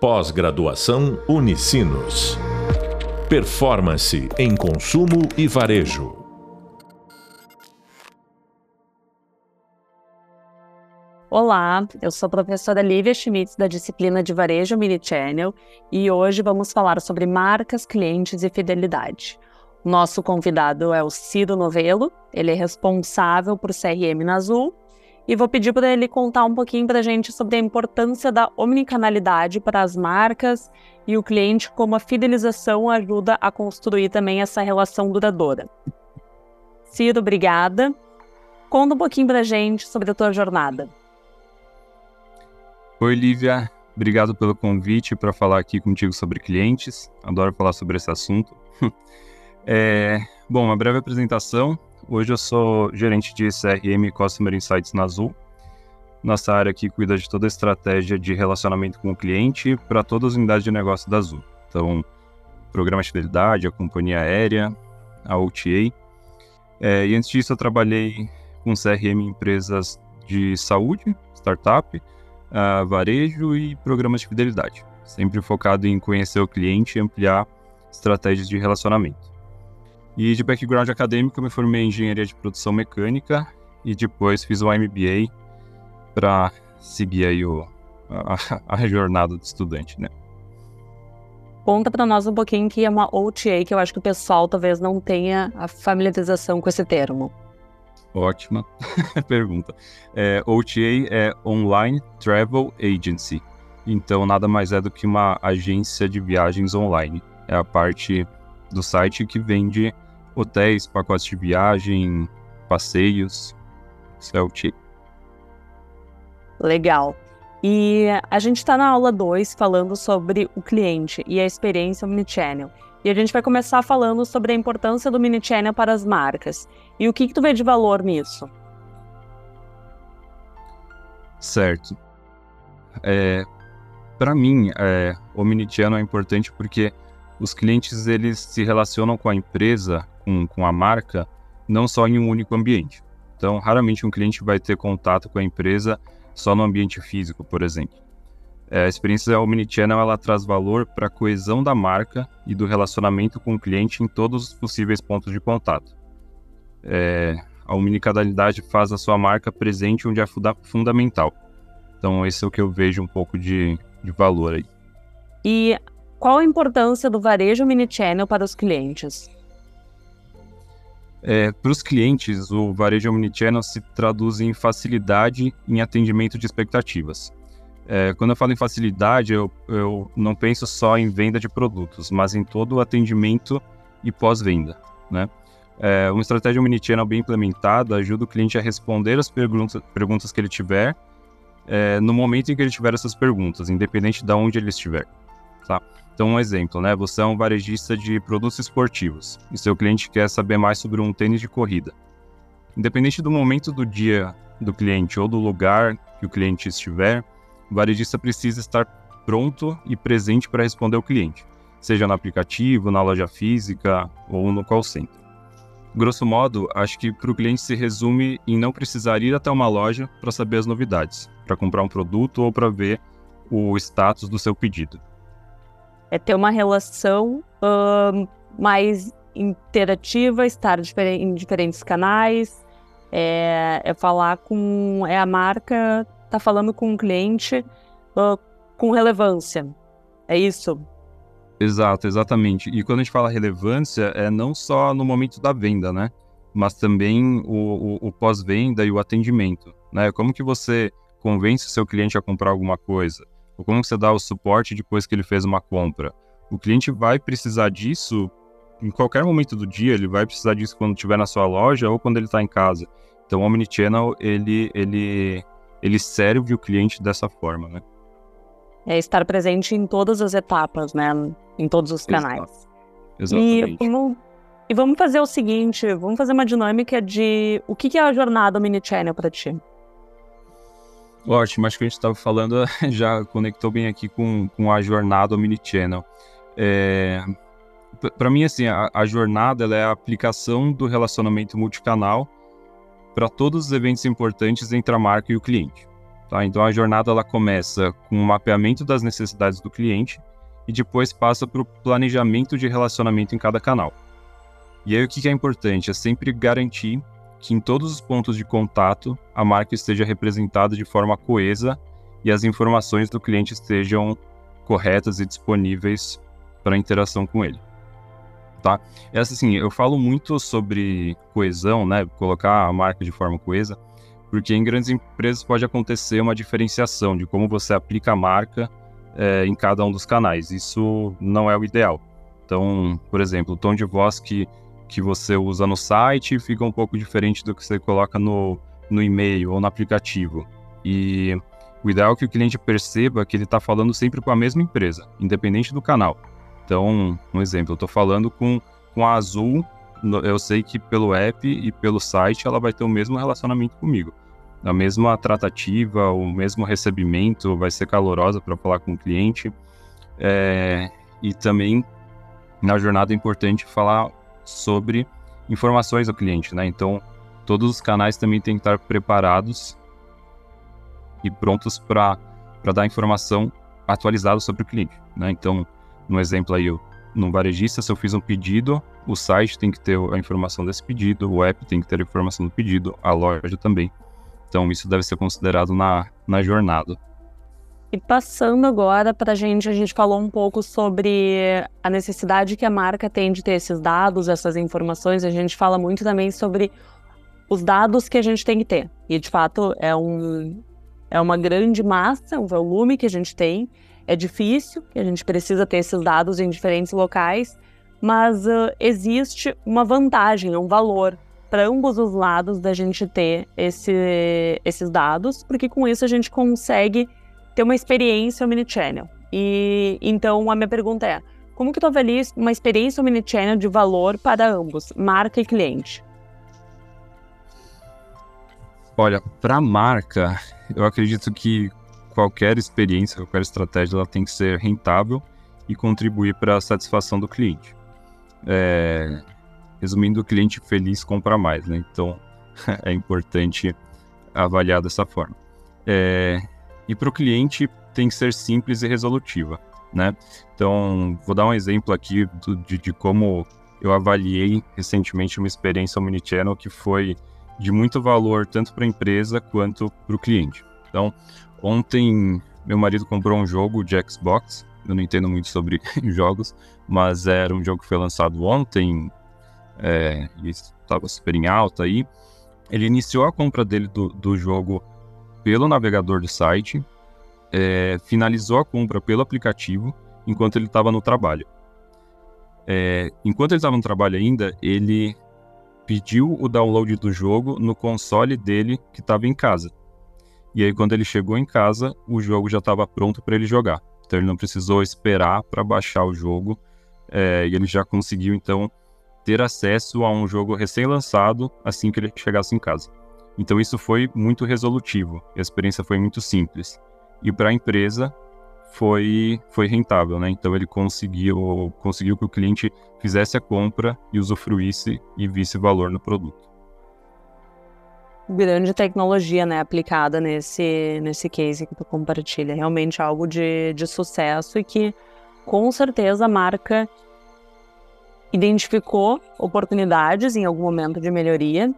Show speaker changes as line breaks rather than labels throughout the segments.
Pós-graduação Unicinos. Performance em consumo e varejo.
Olá, eu sou a professora Lívia Schmitz da disciplina de Varejo Channel e hoje vamos falar sobre marcas, clientes e fidelidade. Nosso convidado é o Ciro Novelo, ele é responsável por CRM na Azul e vou pedir para ele contar um pouquinho para a gente sobre a importância da omnicanalidade para as marcas e o cliente, como a fidelização ajuda a construir também essa relação duradoura. Ciro, obrigada. Conta um pouquinho para a gente sobre a tua jornada.
Oi, Lívia. Obrigado pelo convite para falar aqui contigo sobre clientes. Adoro falar sobre esse assunto. é, bom, uma breve apresentação. Hoje eu sou gerente de CRM Customer Insights na Azul. Nossa área aqui cuida de toda a estratégia de relacionamento com o cliente para todas as unidades de negócio da Azul. Então, programa de fidelidade, a companhia aérea, a OTA. É, e antes disso, eu trabalhei com CRM em empresas de saúde, startup, uh, varejo e programas de fidelidade. Sempre focado em conhecer o cliente e ampliar estratégias de relacionamento. E de background acadêmico, eu me formei em engenharia de produção mecânica e depois fiz um MBA para seguir aí o, a, a, jornada do estudante, né?
Conta para nós um pouquinho que é uma OTA, que eu acho que o pessoal talvez não tenha a familiarização com esse termo.
Ótima pergunta. É, OTA é Online Travel Agency. Então, nada mais é do que uma agência de viagens online. É a parte do site que vende hotéis, pacotes de viagem, passeios. Isso é o TIC.
Legal. E a gente está na aula 2 falando sobre o cliente e a experiência omnichannel. E a gente vai começar falando sobre a importância do mini-channel para as marcas. E o que, que tu vê de valor nisso?
Certo. É, para mim, é, o mini-channel é importante porque os clientes eles se relacionam com a empresa, com, com a marca, não só em um único ambiente. Então, raramente um cliente vai ter contato com a empresa só no ambiente físico, por exemplo. É, a experiência Omnichannel ela traz valor para a coesão da marca e do relacionamento com o cliente em todos os possíveis pontos de contato. É, a omnicanalidade faz a sua marca presente onde é funda fundamental. Então, esse é o que eu vejo um pouco de, de valor aí.
E qual a importância do varejo Omnichannel para os clientes?
É, para os clientes, o varejo Omnichannel se traduz em facilidade em atendimento de expectativas. É, quando eu falo em facilidade, eu, eu não penso só em venda de produtos, mas em todo o atendimento e pós-venda. Né? É, uma estratégia omnichannel bem implementada ajuda o cliente a responder as perguntas, perguntas que ele tiver é, no momento em que ele tiver essas perguntas, independente de onde ele estiver. Tá? Então, um exemplo, né? Você é um varejista de produtos esportivos e seu cliente quer saber mais sobre um tênis de corrida. Independente do momento do dia do cliente ou do lugar que o cliente estiver, o varejista precisa estar pronto e presente para responder ao cliente, seja no aplicativo, na loja física ou no call center. Grosso modo, acho que para o cliente se resume em não precisar ir até uma loja para saber as novidades, para comprar um produto ou para ver o status do seu pedido
é ter uma relação mais interativa, estar em diferentes canais, é, é, falar com. É a marca tá falando com o cliente uh, com relevância. É isso?
Exato, exatamente. E quando a gente fala relevância, é não só no momento da venda, né? Mas também o, o, o pós-venda e o atendimento, né? Como que você convence o seu cliente a comprar alguma coisa? Ou como você dá o suporte depois que ele fez uma compra. O cliente vai precisar disso em qualquer momento do dia, ele vai precisar disso quando estiver na sua loja ou quando ele está em casa. Então, o Omnichannel, ele, ele, ele serve o cliente dessa forma, né?
É estar presente em todas as etapas, né? Em todos os canais.
Exatamente.
E vamos, e vamos fazer o seguinte, vamos fazer uma dinâmica de o que, que é a jornada Omnichannel para ti?
Ótimo, acho que a gente estava falando, já conectou bem aqui com, com a jornada Omnichannel. É, para mim, assim, a, a, jornada é a aplicação do relacionamento multicanal para todos os eventos importantes entre a marca e o cliente. Tá? Então a jornada ela começa com o mapeamento das necessidades do cliente e depois passa para o planejamento de relacionamento em cada canal. E aí o que é importante? É sempre garantir que em todos os pontos de contato a marca esteja representada de forma coesa e as informações do cliente estejam corretas e disponíveis para interação com ele. Tá? Essa assim, eu falo muito sobre coesão, né? Colocar a marca de forma coesa, porque em grandes empresas pode acontecer uma diferenciação de como você aplica a marca é, em cada um dos canais. Isso não é o ideal. Então, por exemplo, o tom de voz que, que você usa no site fica um pouco diferente do que você coloca no, no e-mail ou no aplicativo. E o ideal é que o cliente perceba que ele está falando sempre com a mesma empresa, independente do canal. Então, um exemplo, eu estou falando com, com a Azul, eu sei que pelo app e pelo site ela vai ter o mesmo relacionamento comigo. A mesma tratativa, o mesmo recebimento, vai ser calorosa para falar com o cliente. É, e também na jornada é importante falar sobre informações ao cliente, né? Então, todos os canais também têm que estar preparados e prontos para dar informação atualizada sobre o cliente. Né? Então, no exemplo aí, eu, no varejista, se eu fiz um pedido, o site tem que ter a informação desse pedido, o app tem que ter a informação do pedido, a loja também. Então, isso deve ser considerado na, na jornada.
E passando agora para a gente, a gente falou um pouco sobre a necessidade que a marca tem de ter esses dados, essas informações. A gente fala muito também sobre os dados que a gente tem que ter. E de fato é um, é uma grande massa, um volume que a gente tem. É difícil, a gente precisa ter esses dados em diferentes locais, mas uh, existe uma vantagem, um valor para ambos os lados da gente ter esse, esses dados, porque com isso a gente consegue ter uma experiência omnichannel. E então a minha pergunta é: como que tu avalia uma experiência omnichannel de valor para ambos, marca e cliente?
Olha, para marca, eu acredito que qualquer experiência, qualquer estratégia, ela tem que ser rentável e contribuir para a satisfação do cliente. É, resumindo, o cliente feliz compra mais, né? Então é importante avaliar dessa forma. É, e para o cliente tem que ser simples e resolutiva, né? Então vou dar um exemplo aqui do, de, de como eu avaliei recentemente uma experiência omnichannel que foi de muito valor tanto para a empresa quanto para o cliente. Então, ontem meu marido comprou um jogo de Xbox. Eu não entendo muito sobre jogos, mas era um jogo que foi lançado ontem é, e estava super em alta aí. Ele iniciou a compra dele do, do jogo pelo navegador do site, é, finalizou a compra pelo aplicativo enquanto ele estava no trabalho. É, enquanto ele estava no trabalho ainda, ele pediu o download do jogo no console dele que estava em casa. E aí, quando ele chegou em casa, o jogo já estava pronto para ele jogar. Então, ele não precisou esperar para baixar o jogo é, e ele já conseguiu, então, ter acesso a um jogo recém-lançado assim que ele chegasse em casa. Então, isso foi muito resolutivo, a experiência foi muito simples. E para a empresa, foi, foi rentável, né? Então ele conseguiu, conseguiu que o cliente fizesse a compra e usufruísse e visse valor no produto.
Grande tecnologia, né, aplicada nesse, nesse case que tu compartilha. Realmente algo de, de sucesso e que, com certeza, a marca identificou oportunidades em algum momento de melhoria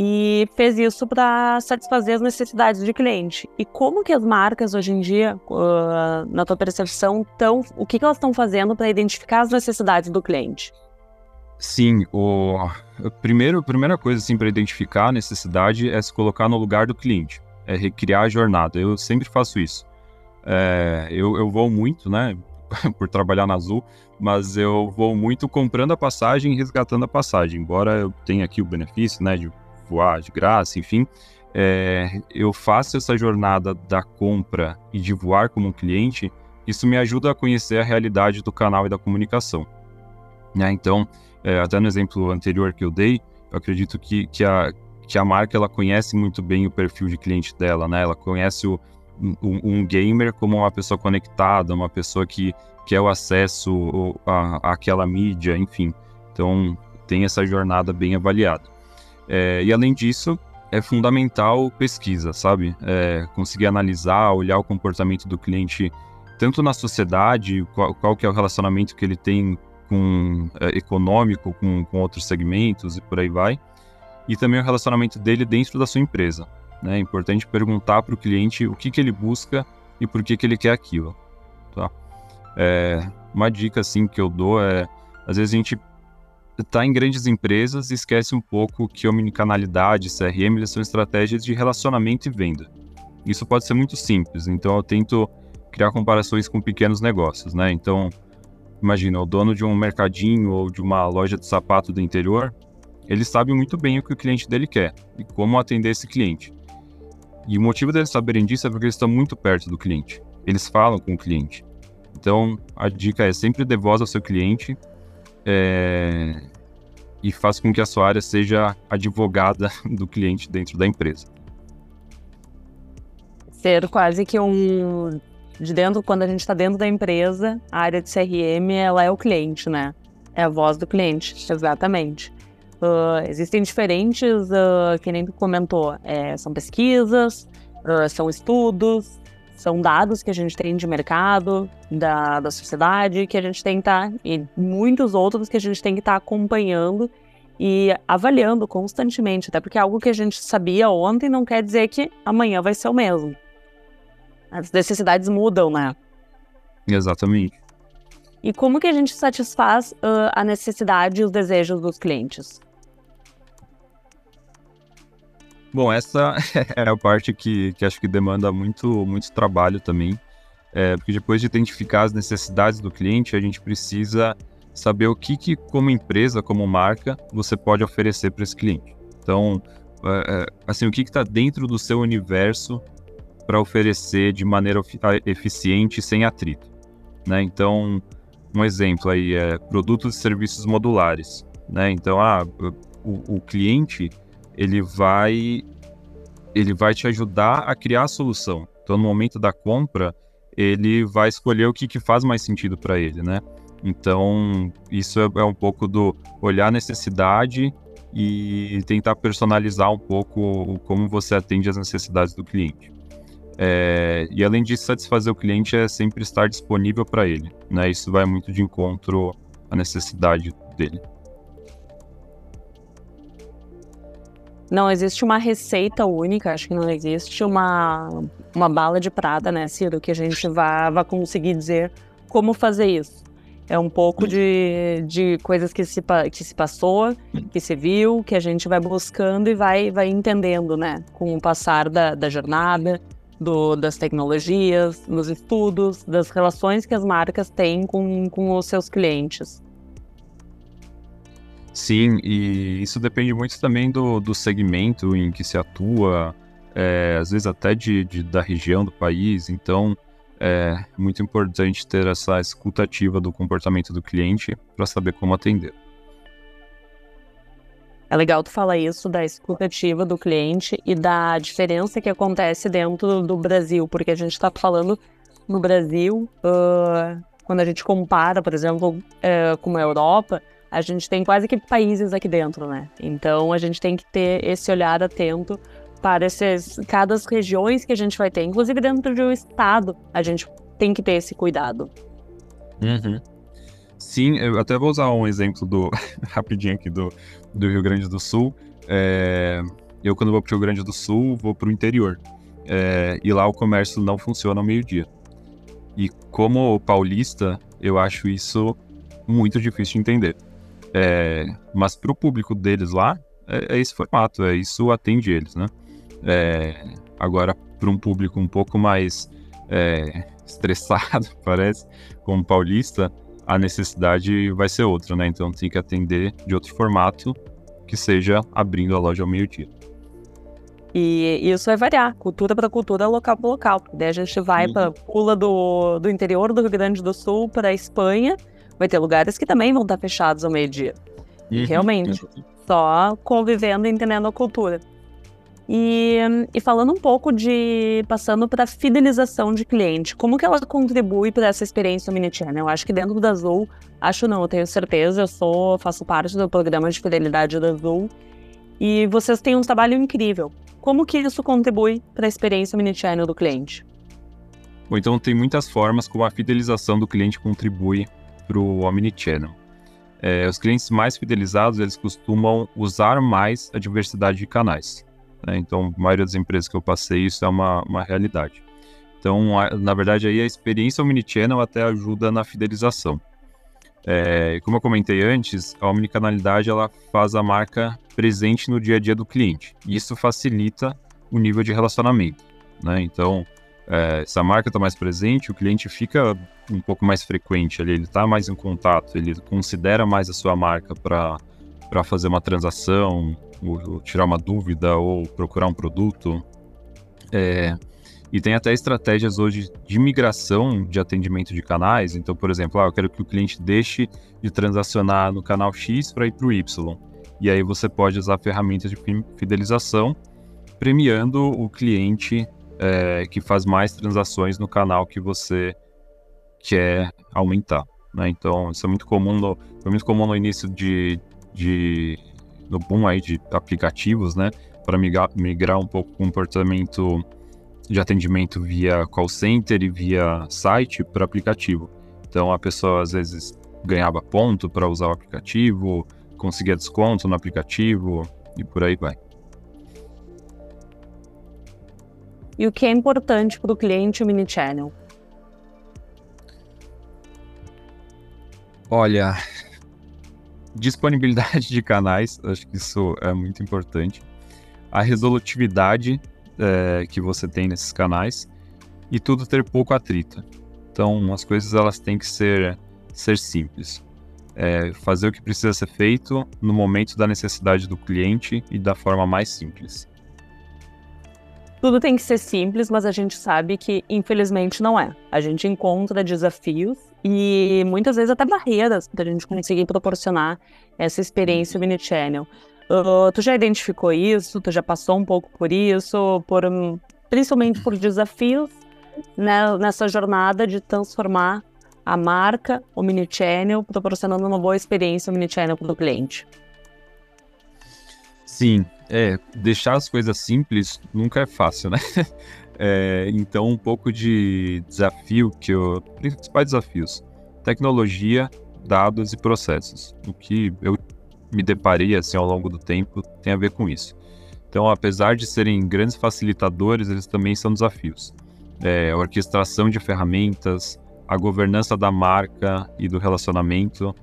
e fez isso para satisfazer as necessidades de cliente. E como que as marcas hoje em dia, uh, na tua percepção, estão, o que, que elas estão fazendo para identificar as necessidades do cliente?
Sim, o primeiro, primeira coisa assim para identificar a necessidade é se colocar no lugar do cliente, é recriar a jornada. Eu sempre faço isso. É, eu, eu vou muito, né, por trabalhar na Azul, mas eu vou muito comprando a passagem e resgatando a passagem. Embora eu tenha aqui o benefício, né, de voar de graça, enfim, é, eu faço essa jornada da compra e de voar como um cliente, isso me ajuda a conhecer a realidade do canal e da comunicação. Né? Então, é, até no exemplo anterior que eu dei, eu acredito que, que, a, que a marca ela conhece muito bem o perfil de cliente dela, né? Ela conhece o, um, um gamer como uma pessoa conectada, uma pessoa que quer o acesso àquela mídia, enfim. Então, tem essa jornada bem avaliada. É, e além disso, é fundamental pesquisa, sabe? É, conseguir analisar, olhar o comportamento do cliente, tanto na sociedade, qual, qual que é o relacionamento que ele tem com é, econômico, com, com outros segmentos e por aí vai, e também o relacionamento dele dentro da sua empresa. Né? É importante perguntar para o cliente o que, que ele busca e por que, que ele quer aquilo. Tá? É, uma dica assim que eu dou é, às vezes a gente está em grandes empresas e esquece um pouco que omnicanalidade, CRM, eles são estratégias de relacionamento e venda. Isso pode ser muito simples, então eu tento criar comparações com pequenos negócios, né? Então, imagina, o dono de um mercadinho ou de uma loja de sapato do interior, ele sabe muito bem o que o cliente dele quer e como atender esse cliente. E o motivo deles saberem disso é porque eles estão muito perto do cliente. Eles falam com o cliente. Então, a dica é sempre dê voz ao seu cliente é, e faça com que a sua área seja advogada do cliente dentro da empresa.
Ser quase que um de dentro, quando a gente está dentro da empresa, a área de CRM ela é o cliente, né? É a voz do cliente, exatamente. Uh, existem diferentes, uh, que nem tu comentou, é, são pesquisas, uh, são estudos, são dados que a gente tem de mercado, da, da sociedade, que a gente tem que estar, tá, e muitos outros que a gente tem que estar tá acompanhando e avaliando constantemente, até porque algo que a gente sabia ontem não quer dizer que amanhã vai ser o mesmo. As necessidades mudam, né?
Exatamente.
E como que a gente satisfaz uh, a necessidade e os desejos dos clientes?
Bom, essa é a parte que, que acho que demanda muito, muito trabalho também, é, porque depois de identificar as necessidades do cliente, a gente precisa saber o que, que como empresa, como marca, você pode oferecer para esse cliente. Então, é, é assim, o que está dentro do seu universo para oferecer de maneira eficiente sem atrito. Né? Então, um exemplo aí é produtos e serviços modulares. Né? Então, ah, o, o cliente ele vai ele vai te ajudar a criar a solução. Então, no momento da compra, ele vai escolher o que, que faz mais sentido para ele, né? Então, isso é, um pouco do olhar a necessidade e tentar personalizar um pouco como você atende as necessidades do cliente. É, e além disso, satisfazer o cliente é sempre estar disponível para ele, né? Isso vai muito de encontro à necessidade dele.
Não existe uma receita única, acho que não existe uma, uma bala de prata, né, Ciro, que a gente vá, vá conseguir dizer como fazer isso. É um pouco de, de coisas que se, que se passou, que se viu, que a gente vai buscando e vai, vai entendendo, né, com o passar da, da jornada, do, das tecnologias, dos estudos, das relações que as marcas têm com, com os seus clientes.
Sim, e isso depende muito também do, do segmento em que se atua, é, às vezes até de, de, da região do país. Então, é muito importante ter essa escutativa do comportamento do cliente para saber como atender.
É legal tu falar isso da escutativa do cliente e da diferença que acontece dentro do Brasil, porque a gente está falando no Brasil, uh, quando a gente compara, por exemplo, uh, com a Europa, a gente tem quase que países aqui dentro, né? Então a gente tem que ter esse olhar atento para esses, cada regiões que a gente vai ter, inclusive dentro de um estado, a gente tem que ter esse cuidado.
Uhum. Sim, eu até vou usar um exemplo do rapidinho aqui do, do Rio Grande do Sul. É, eu quando vou para o Rio Grande do Sul vou para o interior é, e lá o comércio não funciona ao meio dia. E como paulista, eu acho isso muito difícil de entender. É, mas para o público deles lá, é, é, esse formato, é isso atende eles, né? É, agora, para um público um pouco mais é, estressado, parece, como paulista, a necessidade vai ser outra, né? Então tem que atender de outro formato que seja abrindo a loja ao meio-dia.
E isso vai variar, cultura para cultura, local para local. Daí a gente vai uhum. para pula do, do interior do Rio Grande do Sul para a Espanha vai ter lugares que também vão estar fechados ao meio-dia. Uhum. Realmente, só convivendo e entendendo a cultura. E, e falando um pouco de. passando para a fidelização de cliente, como que ela contribui para essa experiência omnichannel? Eu acho que dentro da Azul, acho não, eu tenho certeza, eu sou, faço parte do programa de fidelidade da Azul. E vocês têm um trabalho incrível. Como que isso contribui para a experiência omnichannel do cliente?
Bom, então tem muitas formas como a fidelização do cliente contribui para o omnichannel. É, os clientes mais fidelizados eles costumam usar mais a diversidade de canais. Né? Então, a maioria das empresas que eu passei isso é uma, uma realidade. Então, a, na verdade, aí a experiência omnichannel até ajuda na fidelização. É, como eu comentei antes, a omnicanalidade ela faz a marca presente no dia a dia do cliente. Isso facilita o nível de relacionamento. Né? Então, é, se a marca está mais presente, o cliente fica um pouco mais frequente ali, ele está mais em contato, ele considera mais a sua marca para fazer uma transação, ou, ou, tirar uma dúvida ou procurar um produto. É, e tem até estratégias hoje de migração de atendimento de canais. Então, por exemplo, ah, eu quero que o cliente deixe de transacionar no canal X para ir para o Y. E aí você pode usar ferramentas de fidelização, premiando o cliente é, que faz mais transações no canal que você quer aumentar. Né? Então, isso é muito comum no, foi muito comum no início de, de no boom aí de aplicativos, né? Para migrar, migrar um pouco o comportamento de atendimento via call center e via site para aplicativo. Então a pessoa às vezes ganhava ponto para usar o aplicativo, conseguia desconto no aplicativo e por aí vai.
E o que é importante para o cliente Channel?
Olha, disponibilidade de canais, acho que isso é muito importante. A resolutividade é, que você tem nesses canais e tudo ter pouco atrito. Então, as coisas elas têm que ser, ser simples. É, fazer o que precisa ser feito no momento da necessidade do cliente e da forma mais simples.
Tudo tem que ser simples, mas a gente sabe que, infelizmente, não é. A gente encontra desafios e muitas vezes até barreiras para a gente conseguir proporcionar essa experiência mini-channel. Uh, tu já identificou isso? Tu já passou um pouco por isso? Por, principalmente por desafios né, nessa jornada de transformar a marca, o mini-channel, proporcionando uma boa experiência mini-channel para o cliente.
Sim, é, deixar as coisas simples nunca é fácil, né? É, então, um pouco de desafio que eu. Principais desafios: tecnologia, dados e processos. O que eu me deparei assim ao longo do tempo tem a ver com isso. Então, apesar de serem grandes facilitadores, eles também são desafios. É, a orquestração de ferramentas, a governança da marca e do relacionamento,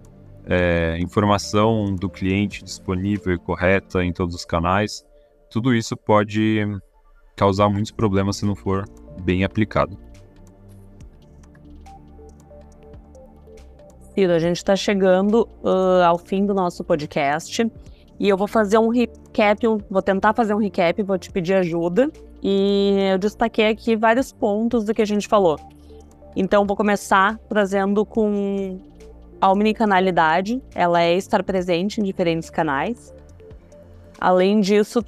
é, informação do cliente disponível e correta em todos os canais, tudo isso pode causar muitos problemas se não for bem aplicado.
Ciro, a gente está chegando uh, ao fim do nosso podcast e eu vou fazer um recap, vou tentar fazer um recap, vou te pedir ajuda. E eu destaquei aqui vários pontos do que a gente falou. Então, vou começar trazendo com a omnicanalidade, ela é estar presente em diferentes canais. Além disso,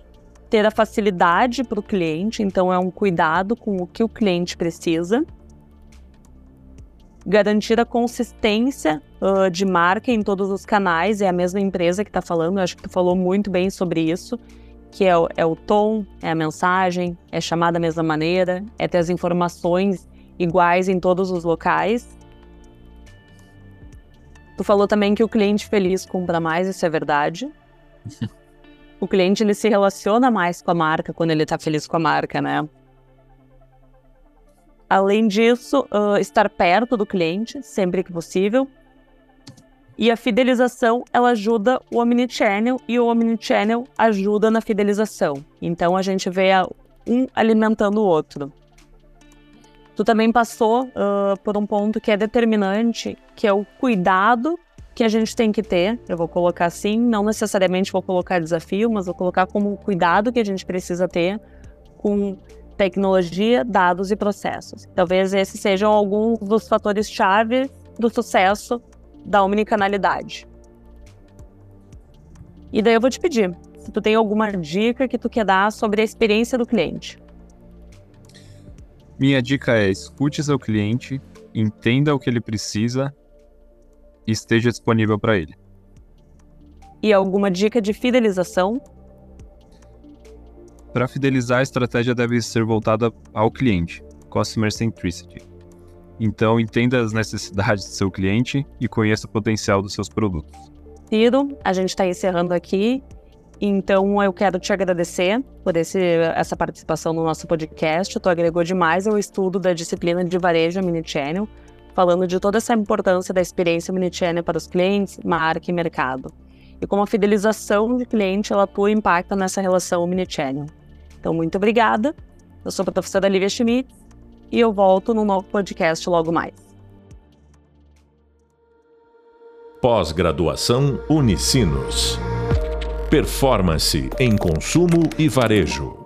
ter a facilidade para o cliente, então é um cuidado com o que o cliente precisa garantir a consistência uh, de marca em todos os canais. É a mesma empresa que está falando, eu acho que tu falou muito bem sobre isso, que é o, é o tom, é a mensagem, é chamar da mesma maneira, é ter as informações iguais em todos os locais. Tu falou também que o cliente feliz compra mais, isso é verdade. o cliente ele se relaciona mais com a marca quando ele está feliz com a marca, né? Além disso, uh, estar perto do cliente sempre que possível. E a fidelização, ela ajuda o Omnichannel e o Omnichannel ajuda na fidelização. Então a gente vê um alimentando o outro. Tu também passou uh, por um ponto que é determinante, que é o cuidado que a gente tem que ter. Eu vou colocar assim, não necessariamente vou colocar desafio, mas vou colocar como cuidado que a gente precisa ter com tecnologia, dados e processos. Talvez esses sejam alguns dos fatores-chave do sucesso da omnicanalidade. E daí eu vou te pedir, se tu tem alguma dica que tu quer dar sobre a experiência do cliente.
Minha dica é escute seu cliente, entenda o que ele precisa e esteja disponível para ele.
E alguma dica de fidelização?
Para fidelizar, a estratégia deve ser voltada ao cliente, Customer Centricity. Então, entenda as necessidades do seu cliente e conheça o potencial dos seus produtos.
Ciro, a gente está encerrando aqui. Então, eu quero te agradecer por esse, essa participação no nosso podcast. Tu agregou demais ao estudo da disciplina de varejo Minichannel, falando de toda essa importância da experiência Minichannel para os clientes, marca e mercado. E como a fidelização de cliente ela atua e impacta nessa relação Minichannel. Então, muito obrigada. Eu sou a professora Lívia Schmidt e eu volto no novo podcast logo mais.
Pós-graduação Unicinos. Performance em consumo e varejo.